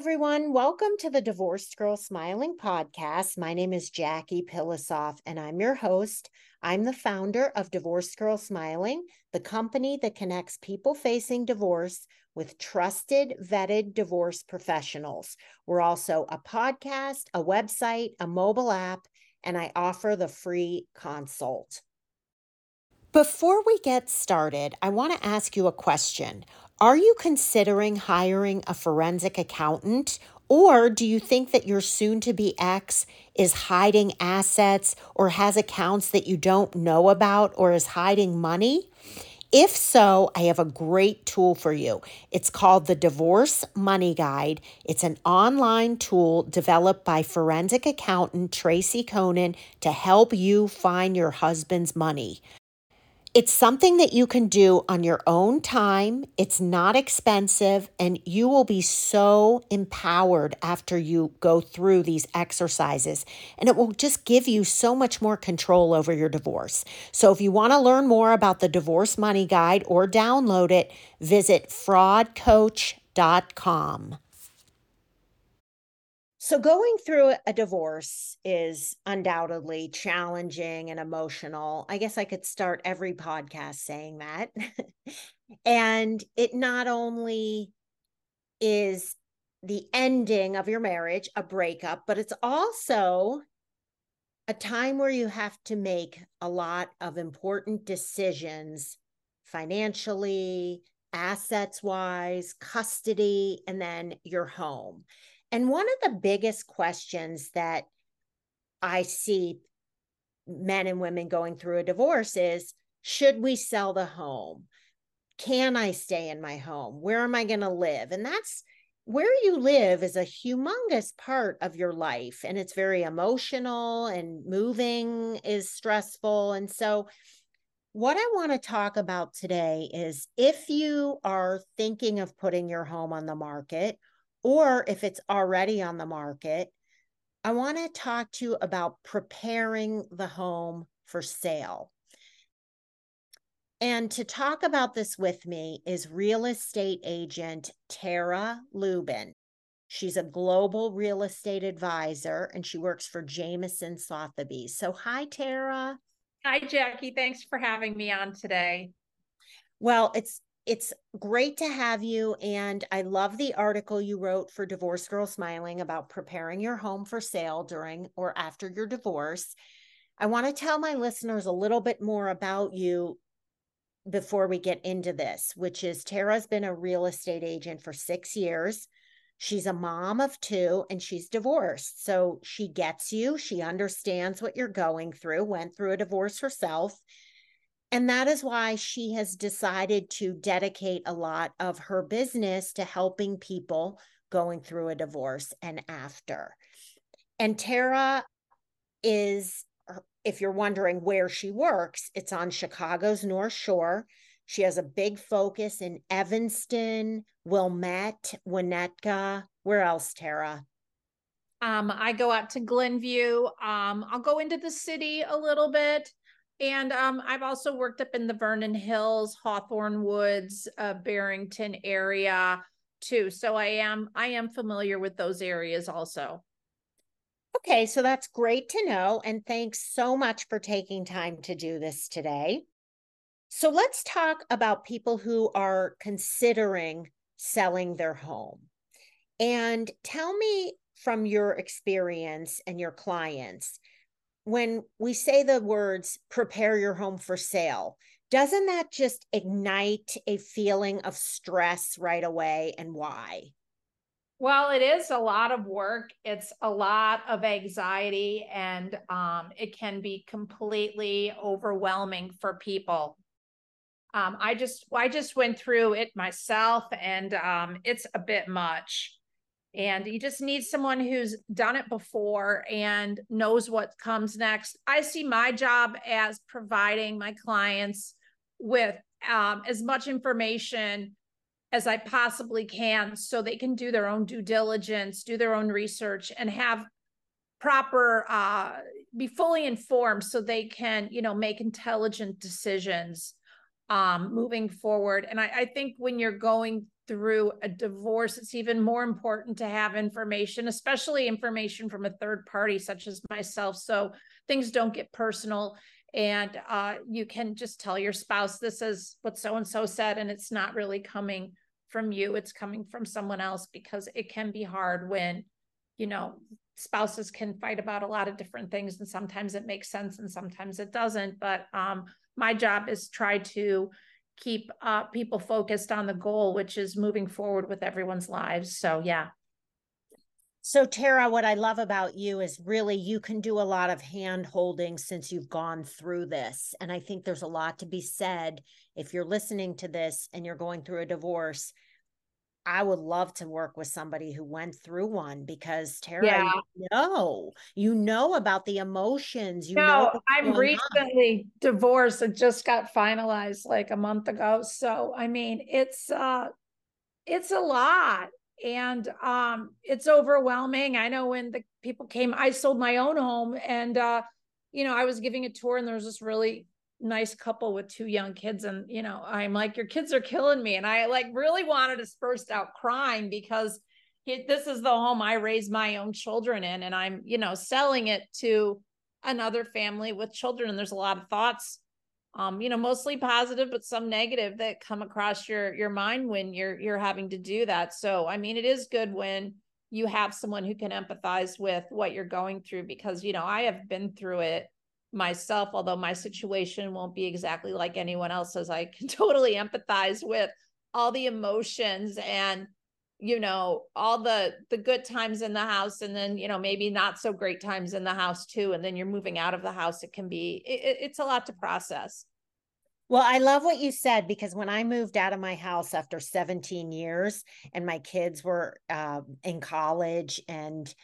everyone. Welcome to the Divorced Girl Smiling podcast. My name is Jackie Pilosoff, and I'm your host. I'm the founder of Divorced Girl Smiling, the company that connects people facing divorce with trusted, vetted divorce professionals. We're also a podcast, a website, a mobile app, and I offer the free consult. Before we get started, I want to ask you a question. Are you considering hiring a forensic accountant? Or do you think that your soon to be ex is hiding assets or has accounts that you don't know about or is hiding money? If so, I have a great tool for you. It's called the Divorce Money Guide. It's an online tool developed by forensic accountant Tracy Coenen to help you find your husband's money. It's something that you can do on your own time. It's not expensive, and you will be so empowered after you go through these exercises. And it will just give you so much more control over your divorce. So, if you want to learn more about the Divorce Money Guide or download it, visit fraudcoach.com. So, going through a divorce is undoubtedly challenging and emotional. I guess I could start every podcast saying that. and it not only is the ending of your marriage, a breakup, but it's also a time where you have to make a lot of important decisions financially, assets wise, custody, and then your home. And one of the biggest questions that I see men and women going through a divorce is should we sell the home? Can I stay in my home? Where am I going to live? And that's where you live is a humongous part of your life and it's very emotional and moving is stressful. And so, what I want to talk about today is if you are thinking of putting your home on the market or if it's already on the market, I want to talk to you about preparing the home for sale. And to talk about this with me is real estate agent Tara Lubin. She's a global real estate advisor and she works for Jameson Sotheby's. So, hi, Tara. Hi, Jackie. Thanks for having me on today. Well, it's it's great to have you. And I love the article you wrote for Divorce Girl Smiling about preparing your home for sale during or after your divorce. I want to tell my listeners a little bit more about you before we get into this, which is Tara's been a real estate agent for six years. She's a mom of two and she's divorced. So she gets you. She understands what you're going through, went through a divorce herself. And that is why she has decided to dedicate a lot of her business to helping people going through a divorce and after. And Tara is, if you're wondering where she works, it's on Chicago's North Shore. She has a big focus in Evanston, Wilmette, Winnetka. Where else, Tara? Um, I go out to Glenview. Um, I'll go into the city a little bit. And um, I've also worked up in the Vernon Hills, Hawthorn Woods, uh, Barrington area too. So I am I am familiar with those areas also. Okay, so that's great to know. And thanks so much for taking time to do this today. So let's talk about people who are considering selling their home. And tell me from your experience and your clients, when we say the words prepare your home for sale, doesn't that just ignite a feeling of stress right away and why? Well, it is a lot of work. It's a lot of anxiety, and um, it can be completely overwhelming for people. Um, I just I just went through it myself, and um, it's a bit much and you just need someone who's done it before and knows what comes next. I see my job as providing my clients with um, as much information as I possibly can so they can do their own due diligence, do their own research, and have proper uh, be fully informed so they can you know make intelligent decisions um, moving forward and I, I think when you're going through a divorce, it's even more important to have information, especially information from a third party, such as myself. So things don't get personal. And uh, you can just tell your spouse, this is what so and so said, and it's not really coming from you, it's coming from someone else because it can be hard when, you know, spouses can fight about a lot of different things and sometimes it makes sense and sometimes it doesn't but um, my job is try to keep uh, people focused on the goal, which is moving forward with everyone's lives. So, yeah. So, Tara, what I love about you is really you can do a lot of hand holding since you've gone through this. And I think there's a lot to be said if you're listening to this and you're going through a divorce I would love to work with somebody who went through one because Tara, yeah. you know, you know about the emotions. You no, know I'm recently on. divorced. It just got finalized like a month ago. So I mean, it's uh it's a lot and um it's overwhelming. I know when the people came, I sold my own home and uh, you know, I was giving a tour and there was this really nice couple with two young kids and you know i'm like your kids are killing me and i like really wanted to burst out crying because he, this is the home i raised my own children in and i'm you know selling it to another family with children and there's a lot of thoughts um you know mostly positive but some negative that come across your your mind when you're you're having to do that. So i mean it is good when you have someone who can empathize with what you're going through because you know i have been through it myself, although my situation won't be exactly like anyone else's. I can totally empathize with all the emotions and you know all the the good times in the house and then you know maybe not so great times in the house too and then you're moving out of the house it can be it, it's a lot to process well, I love what you said because when I moved out of my house after 17 years and my kids were uh, in college and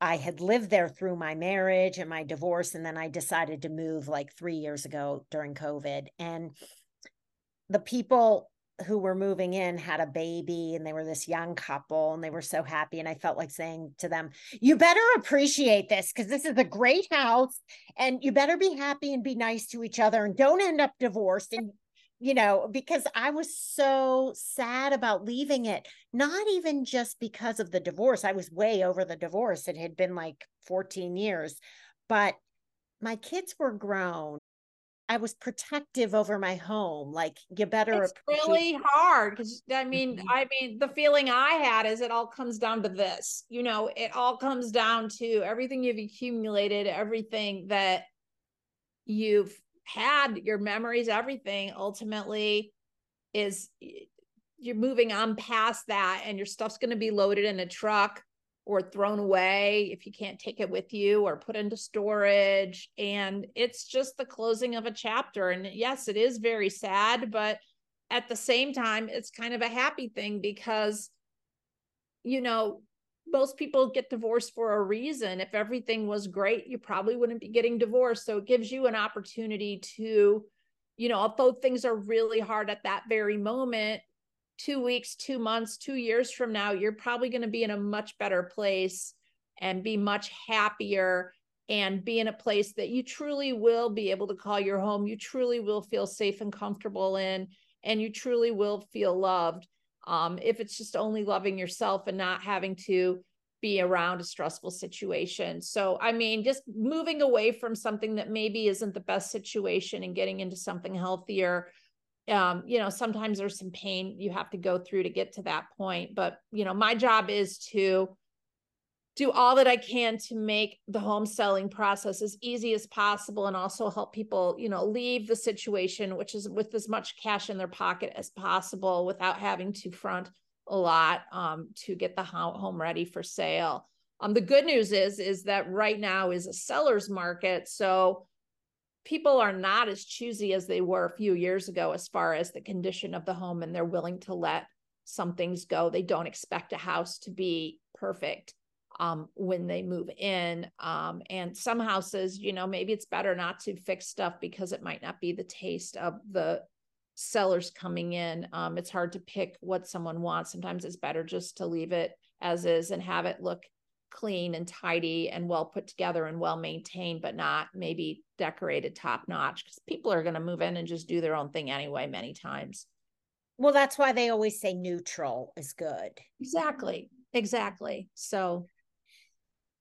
I had lived there through my marriage and my divorce. And then I decided to move like three years ago during COVID. And the people who were moving in had a baby and they were this young couple and they were so happy. And I felt like saying to them, You better appreciate this because this is a great house and you better be happy and be nice to each other and don't end up divorced and you know, because I was so sad about leaving it, not even just because of the divorce. I was way over the divorce. It had been like 14 years, but my kids were grown. I was protective over my home. Like you better. It's really hard because I mean, mm-hmm. I mean, the feeling I had is it all comes down to this. You know, it all comes down to everything you've accumulated, everything that you've had your memories, everything ultimately is you're moving on past that and your stuff's going to be loaded in a truck or thrown away if you can't take it with you or put into storage. And it's just the closing of a chapter. And yes it is very sad but at the same time it's kind of a happy thing because you know most people get divorced for a reason. If everything was great, you probably wouldn't be getting divorced. So it gives you an opportunity to, you know, although things are really hard at that very moment, two weeks, two months, two years from now, you're probably going to be in a much better place and be much happier and be in a place that you truly will be able to call your home. You truly will feel safe and comfortable in, and you truly will feel loved um, if it's just only loving yourself and not having to be around a stressful situation. So, I mean, just moving away from something that maybe isn't the best situation and getting into something healthier. Um, you know, sometimes there's some pain you have to go through to get to that point. But, you know, my job is to do all that I can to make the home selling process as easy as possible and also help people, you know, leave the situation, which is with as much cash in their pocket as possible without having to front a lot um, to get the home ready for sale. Um, the good news is, is that right now is a seller's market. So people are not as choosy as they were a few years ago as far as the condition of the home and they're willing to let some things go. They don't expect a house to be perfect um, when they move in. Um, and some houses, you know, maybe it's better not to fix stuff because it might not be the taste of the sellers coming in. Um, it's hard to pick what someone wants. Sometimes it's better just to leave it as is and have it look clean and tidy and well put together and well maintained, but not maybe decorated top notch because people are going to move in and just do their own thing anyway, many times. Well, that's why they always say neutral is good. Exactly. Exactly. So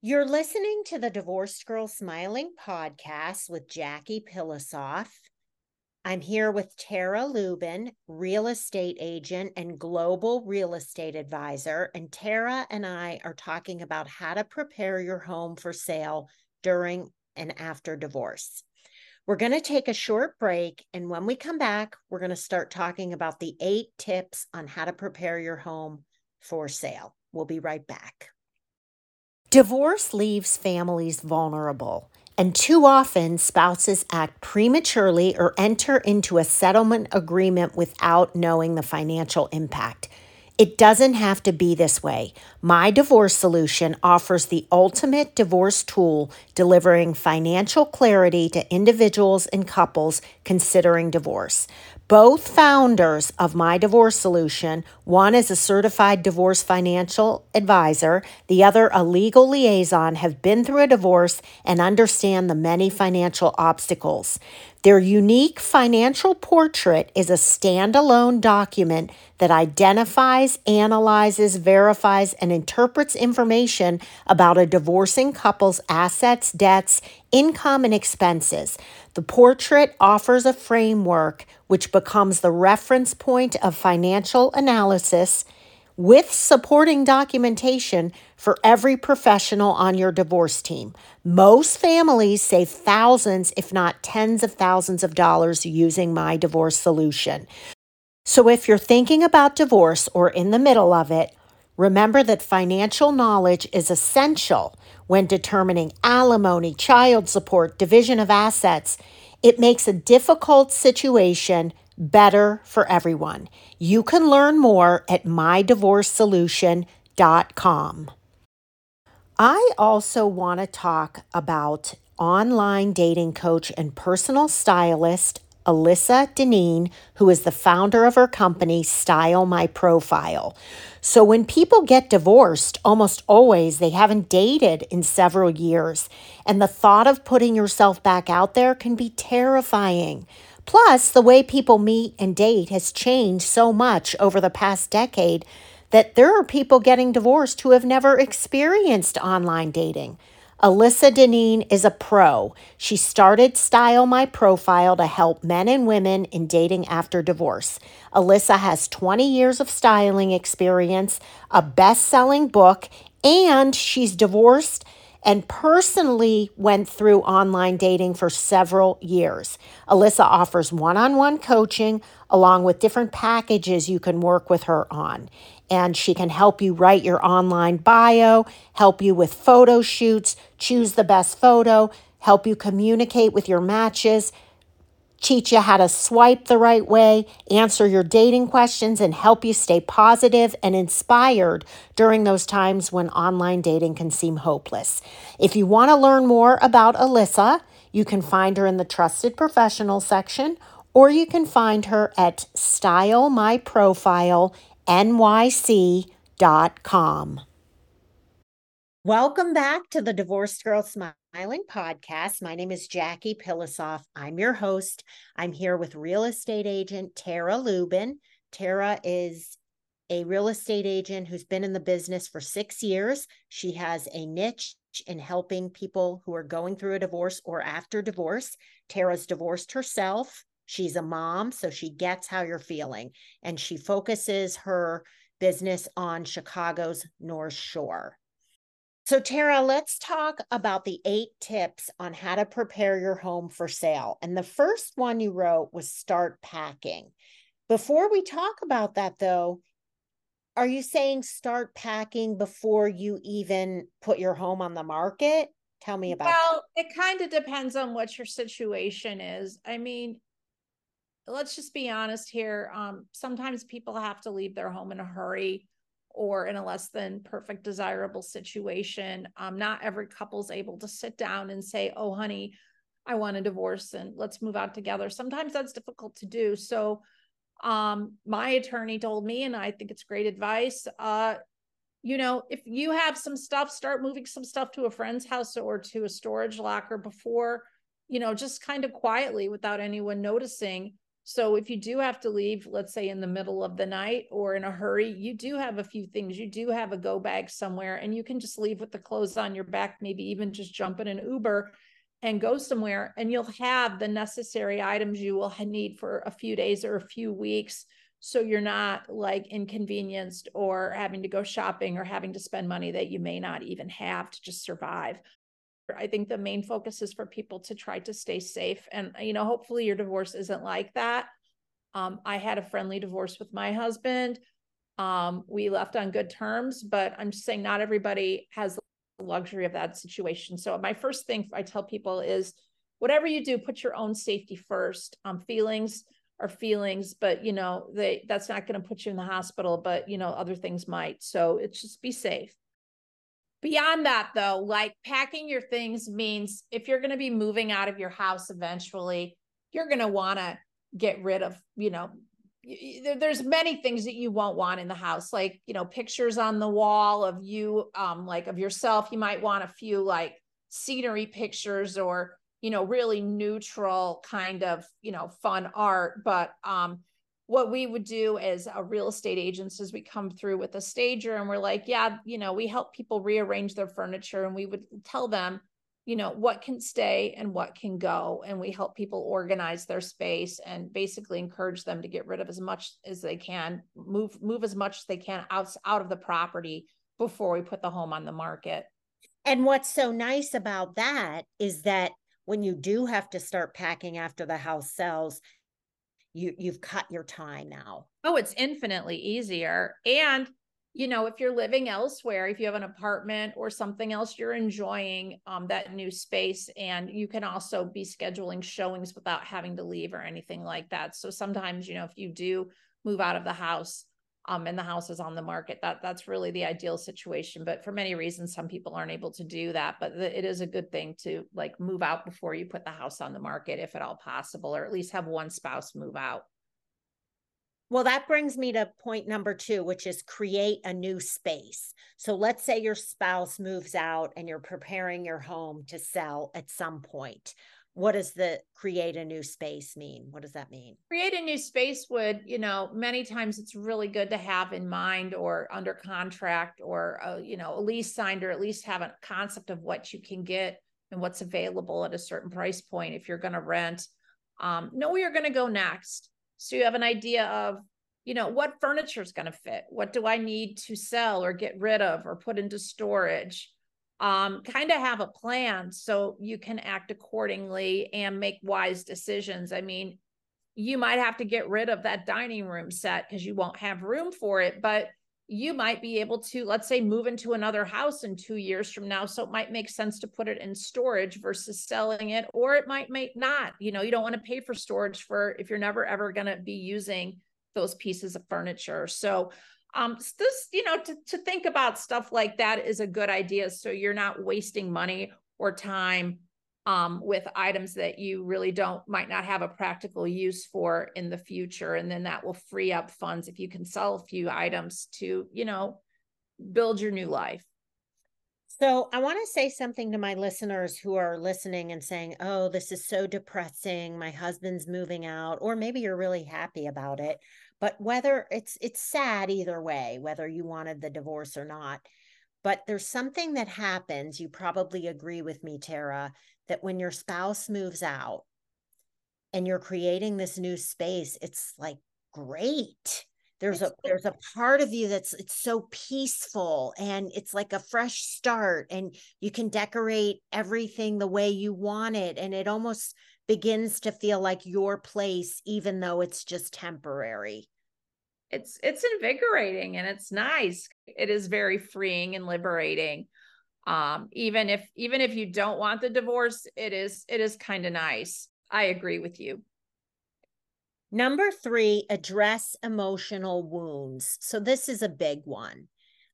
you're listening to the Divorced Girl Smiling podcast with Jackie Pilosoff. I'm here with Tara Lubin, real estate agent and global real estate advisor. And Tara and I are talking about how to prepare your home for sale during and after divorce. We're going to take a short break. And when we come back, we're going to start talking about the eight tips on how to prepare your home for sale. We'll be right back. Divorce leaves families vulnerable, and too often spouses act prematurely or enter into a settlement agreement without knowing the financial impact. It doesn't have to be this way. My Divorce Solution offers the ultimate divorce tool, delivering financial clarity to individuals and couples considering divorce. Both founders of My Divorce Solution, one is a certified divorce financial advisor, the other a legal liaison, have been through a divorce and understand the many financial obstacles. Their unique financial portrait is a standalone document that identifies, analyzes, verifies, and interprets information about a divorcing couple's assets, debts, income, and expenses. The portrait offers a framework which becomes the reference point of financial analysis with supporting documentation for every professional on your divorce team. Most families save thousands, if not tens of thousands of dollars using my divorce solution. So if you're thinking about divorce or in the middle of it, remember that financial knowledge is essential when determining alimony, child support, division of assets. It makes a difficult situation better for everyone. You can learn more at mydivorcesolution.com. I also want to talk about online dating coach and personal stylist Alyssa Dineen, who is the founder of her company, Style My Profile. So, when people get divorced, almost always they haven't dated in several years. And the thought of putting yourself back out there can be terrifying. Plus, the way people meet and date has changed so much over the past decade that there are people getting divorced who have never experienced online dating. Alyssa Dineen is a pro. She started Style My Profile to help men and women in dating after divorce. Alyssa has 20 years of styling experience, a best selling book, and she's divorced and personally went through online dating for several years. Alyssa offers one on one coaching along with different packages you can work with her on. And she can help you write your online bio, help you with photo shoots, choose the best photo, help you communicate with your matches teach you how to swipe the right way, answer your dating questions, and help you stay positive and inspired during those times when online dating can seem hopeless. If you want to learn more about Alyssa, you can find her in the Trusted Professional section, or you can find her at stylemyprofile.nyc.com. Welcome back to the Divorced Girl Smiling podcast. My name is Jackie Pilosoff. I'm your host. I'm here with real estate agent Tara Lubin. Tara is a real estate agent who's been in the business for six years. She has a niche in helping people who are going through a divorce or after divorce. Tara's divorced herself. She's a mom, so she gets how you're feeling. And she focuses her business on Chicago's North Shore. So, Tara, let's talk about the eight tips on how to prepare your home for sale. And the first one you wrote was start packing. Before we talk about that, though, are you saying start packing before you even put your home on the market? Tell me about Well, that. it kind of depends on what your situation is. I mean, let's just be honest here. Um, sometimes people have to leave their home in a hurry or in a less than perfect desirable situation. Um, not every couple's able to sit down and say, oh, honey, I want a divorce and let's move out together. Sometimes that's difficult to do. So, um, my attorney told me, and I think it's great advice. Uh, you know, if you have some stuff, start moving some stuff to a friend's house or to a storage locker before, you know, just kind of quietly without anyone noticing So if you do have to leave, let's say in the middle of the night or in a hurry, you do have a few things. You do have a go bag somewhere and you can just leave with the clothes on your back, maybe even just jump in an Uber and go somewhere and you'll have the necessary items you will need for a few days or a few weeks so you're not like inconvenienced or having to go shopping or having to spend money that you may not even have to just survive I think the main focus is for people to try to stay safe. And, you know, hopefully your divorce isn't like that. Um, I had a friendly divorce with my husband. Um, we left on good terms, but I'm just saying not everybody has the luxury of that situation. So my first thing I tell people is whatever you do, put your own safety first. Um, feelings are feelings, but you know, they that's not going to put you in the hospital, but you know, other things might. So it's just be safe. Beyond that, though, like packing your things means if you're going to be moving out of your house eventually, you're going to want to get rid of, you know, there's many things that you won't want in the house like you know pictures on the wall of you um like of yourself. You might want a few like scenery pictures or you know really neutral kind of you know fun art but um what we would do as a real estate agents is we come through with a stager and we're like, yeah, you know, we help people rearrange their furniture and we would tell them, you know, what can stay and what can go. And we help people organize their space and basically encourage them to get rid of as much as they can, move, move as much as they can out, out of the property before we put the home on the market. And what's so nice about that is that when you do have to start packing after the house sells, you you've cut your time now. Oh it's infinitely easier. And you know if you're living elsewhere if you have an apartment or something else you're enjoying um, that new space and you can also be scheduling showings without having to leave or anything like that. So sometimes you know if you do move out of the house um, and the house is on the market. That that's really the ideal situation. But for many reasons, some people aren't able to do that. But it is a good thing to like move out before you put the house on the market, if at all possible, or at least have one spouse move out. Well, that brings me to point number two, which is create a new space. So let's say your spouse moves out and you're preparing your home to sell at some point what does the create a new space mean? What does that mean? Create a new space would you know many times it's really good to have in mind or under contract or uh, you know a lease signed or at least have a concept of what you can get and what's available at a certain price point if you're going to rent. Um, know where you're going to go next. So you have an idea of you know what furniture is going to fit. What do i need to sell or get rid of or put into storage um, kind of have a plan so you can act accordingly and make wise decisions. I mean, you might have to get rid of that dining room set because you won't have room for it, but you might be able to, let's say, move into another house in two years from now. So it might make sense to put it in storage versus selling it, or it might make not. You know, you don't want to pay for storage for if you're never ever going to be using those pieces of furniture. So um this you know to, to think about stuff like that is a good idea so you're not wasting money or time um, with items that you really don't might not have a practical use for in the future and then that will free up funds if you can sell a few items to you know build your new life so I want to say something to my listeners who are listening and saying, "Oh, this is so depressing. My husband's moving out." Or maybe you're really happy about it. But whether it's it's sad either way, whether you wanted the divorce or not. But there's something that happens, you probably agree with me, Tara, that when your spouse moves out and you're creating this new space, it's like great there's a there's a part of you that's it's so peaceful and it's like a fresh start and you can decorate everything the way you want it and it almost begins to feel like your place even though it's just temporary. It's it's invigorating and it's nice. It is very freeing and liberating. Um even if even if you don't want the divorce it is it is kind of nice. I agree with you. Number three, address emotional wounds. So, this is a big one.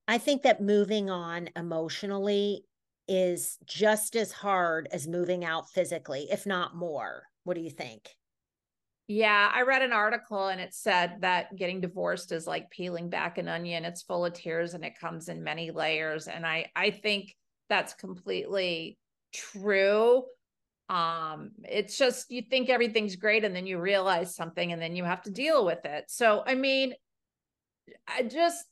I think that moving on emotionally is just as hard as moving out physically, if not more. What do you think? Yeah, I read an article and it said that getting divorced is like peeling back an onion. It's full of tears and it comes in many layers. And I I think that's completely true um it's just you think everything's great and then you realize something and then you have to deal with it so i mean I just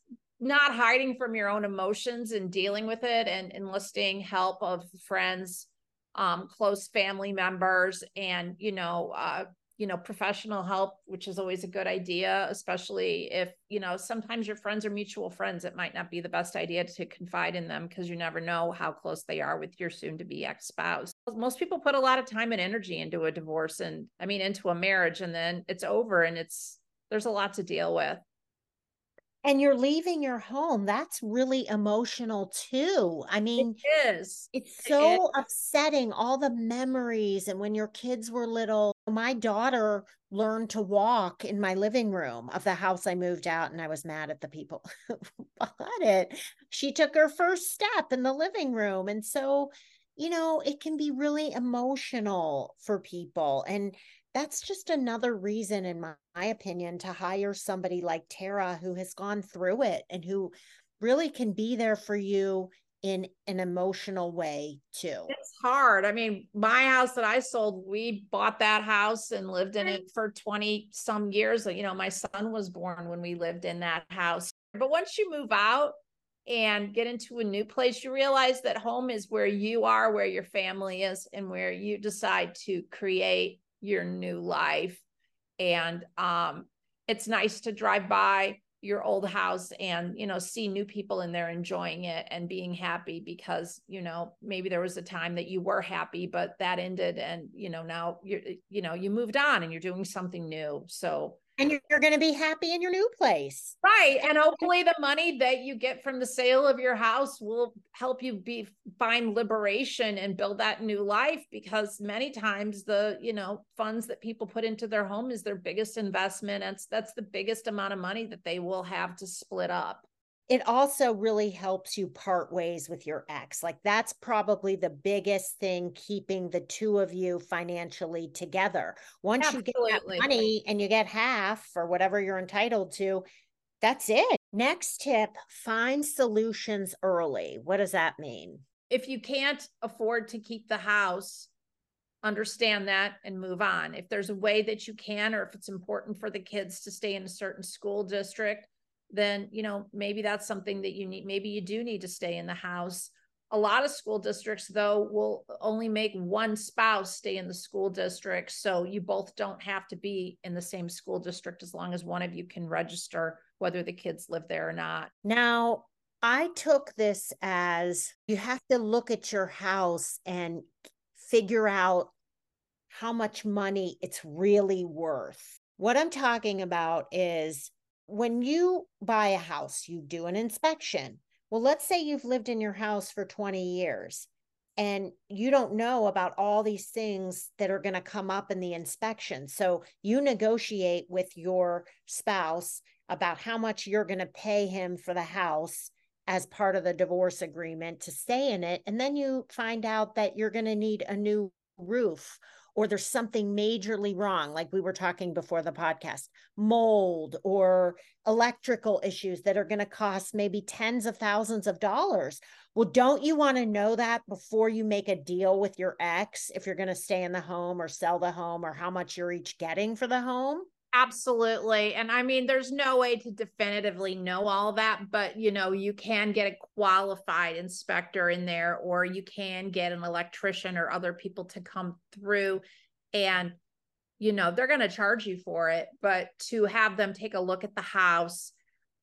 not hiding from your own emotions and dealing with it and enlisting help of friends um close family members and you know uh you know professional help which is always a good idea especially if you know sometimes your friends are mutual friends it might not be the best idea to confide in them because you never know how close they are with your soon to be ex-spouse. Most people put a lot of time and energy into a divorce and i mean into a marriage and then it's over and it's there's a lot to deal with and you're leaving your home that's really emotional too. I mean it is. it's so it is. upsetting all the memories and when your kids were little my daughter learned to walk in my living room of the house i moved out and i was mad at the people. Who bought it she took her first step in the living room and so you know it can be really emotional for people. And that's just another reason, in my, my opinion, to hire somebody like Tara who has gone through it and who really can be there for you in an emotional way too. It's hard. I mean, my house that I sold, we bought that house and lived in it for 20 some years. You know, my son was born when we lived in that house. But once you move out and get into a new place, you realize that home is where you are, where your family is, and where you decide to create your new life. And um, it's nice to drive by your old house and you know see new people in there enjoying it and being happy because you know maybe there was a time that you were happy but that ended and you know now you're you know you moved on and you're doing something new so and you're, going to be happy in your new place. Right and hopefully the money that you get from the sale of your house will help you be find liberation and build that new life because many times the you know funds that people put into their home is their biggest investment. And that's the biggest amount of money that they will have to split up it also really helps you part ways with your ex. Like that's probably the biggest thing keeping the two of you financially together. Once Absolutely. you get that money and you get half or whatever you're entitled to, that's it. Next tip find solutions early. What does that mean? If you can't afford to keep the house, understand that and move on. If there's a way that you can, or if it's important for the kids to stay in a certain school district, then you know maybe that's something that you need maybe you do need to stay in the house. A lot of school districts though will only make one spouse stay in the school district so you both don't have to be in the same school district as long as one of you can register whether the kids live there or not. Now i took this as you have to look at your house and figure out how much money it's really worth. What i'm talking about is when you buy a house, you do an inspection. Well, let's say you've lived in your house for 20 years and you don't know about all these things that are going to come up in the inspection. So you negotiate with your spouse about how much you're going to pay him for the house as part of the divorce agreement to stay in it. And then you find out that you're going to need a new roof or there's something majorly wrong, like we were talking before the podcast, mold or electrical issues that are going to cost maybe tens of thousands of dollars. Well, don't you want to know that before you make a deal with your ex if you're going to stay in the home or sell the home or how much you're each getting for the home? Absolutely. And I mean, there's no way to definitively know all that, but you know, you can get a qualified inspector in there, or you can get an electrician or other people to come through and you know, they're going to charge you for it, but to have them take a look at the house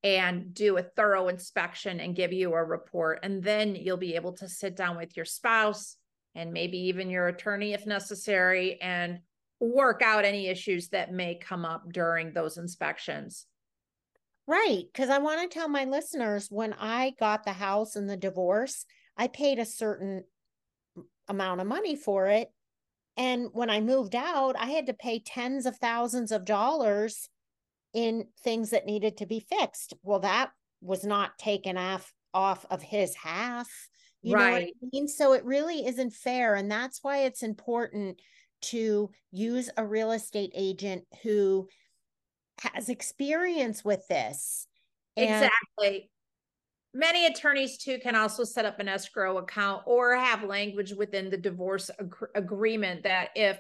and do a thorough inspection and give you a report. And then you'll be able to sit down with your spouse and maybe even your attorney if necessary and work out any issues that may come up during those inspections. Right. Because I want to tell my listeners when I got the house and the divorce, I paid a certain amount of money for it. And when I moved out, I had to pay tens of thousands of dollars in things that needed to be fixed. Well, that was not taken off off of his half. You right. know what I mean? So it really isn't fair. And that's why it's important to use a real estate agent who has experience with this. And exactly. many attorneys too can also set up an escrow account or have language within the divorce ag- agreement that if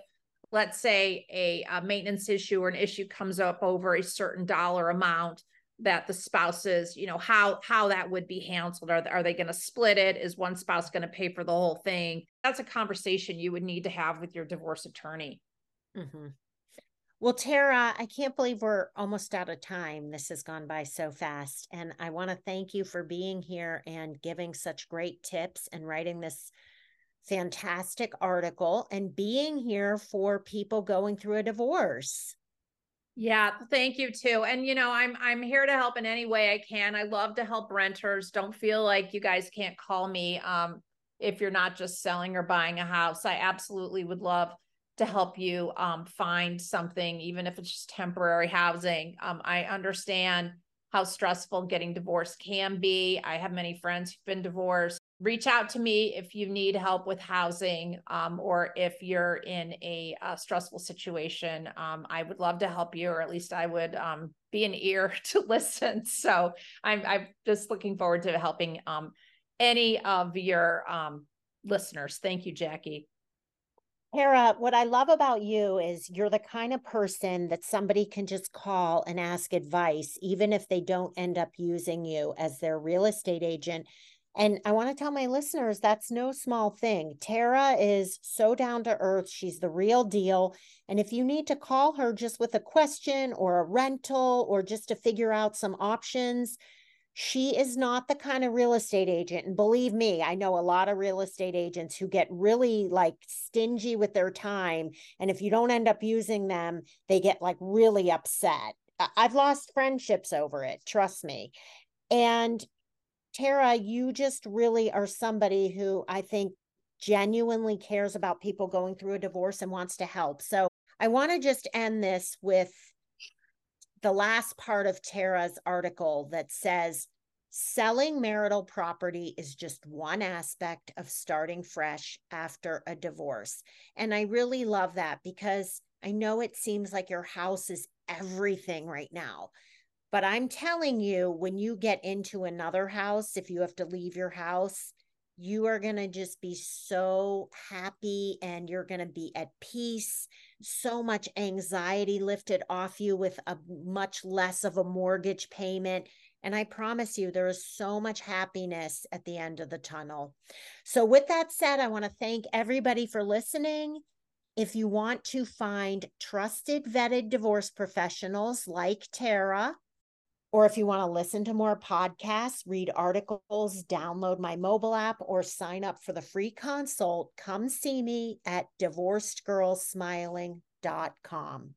let's say a, a, maintenance issue or an issue comes up over a certain dollar amount that the spouses you know how how that would be handled are, are they going to split it is one spouse going to pay for the whole thing that's a conversation you would need to have with your divorce attorney mm-hmm. Well, Tara, I can't believe we're almost out of time. This has gone by so fast. And I want to thank you for being here and giving such great tips and writing this fantastic article and being here for people going through a divorce. Yeah, thank you too. And you know, I'm I'm here to help in any way I can. I love to help renters. Don't feel like you guys can't call me um if you're not just selling or buying a house. I absolutely would love to help you um, find something, even if it's just temporary housing. Um, I understand how stressful getting divorced can be. I have many friends who've been divorced. Reach out to me if you need help with housing um, or if you're in a, a stressful situation. Um, I would love to help you, or at least I would um, be an ear to listen. So I'm, I'm just looking forward to helping um, any of your listeners. Thank you, Jackie. Tara, what I love about you is you're the kind of person that somebody can just call and ask advice, even if they don't end up using you as their real estate agent. And I want to tell my listeners that's no small thing. Tara is so down to earth. She's the real deal. And if you need to call her just with a question or a rental or just to figure out some options, she is not the kind of real estate agent and believe me i know a lot of real estate agents who get really like stingy with their time and if you don't end up using them they get like really upset i've lost friendships over it trust me and tara you just really are somebody who i think genuinely cares about people going through a divorce and wants to help so i want to just end this with the last part of Tara's article that says selling marital property is just one aspect of starting fresh after a divorce. And I really love that because I know it seems like your house is everything right now. But I'm telling you, when you get into another house, if you have to leave your house, you are going to just be so happy and you're going to be at peace. So much anxiety lifted off you with a much less of a mortgage payment. And I promise you, there is so much happiness at the end of the tunnel. So, with that said, I want to thank everybody for listening. If you want to find trusted, vetted divorce professionals like Tara, or if you want to listen to more podcasts, read articles, download my mobile app, or sign up for the free consult, come see me at divorcedgirlsmiling.com.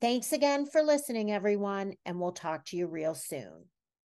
Thanks again for listening, everyone, and we'll talk to you real soon.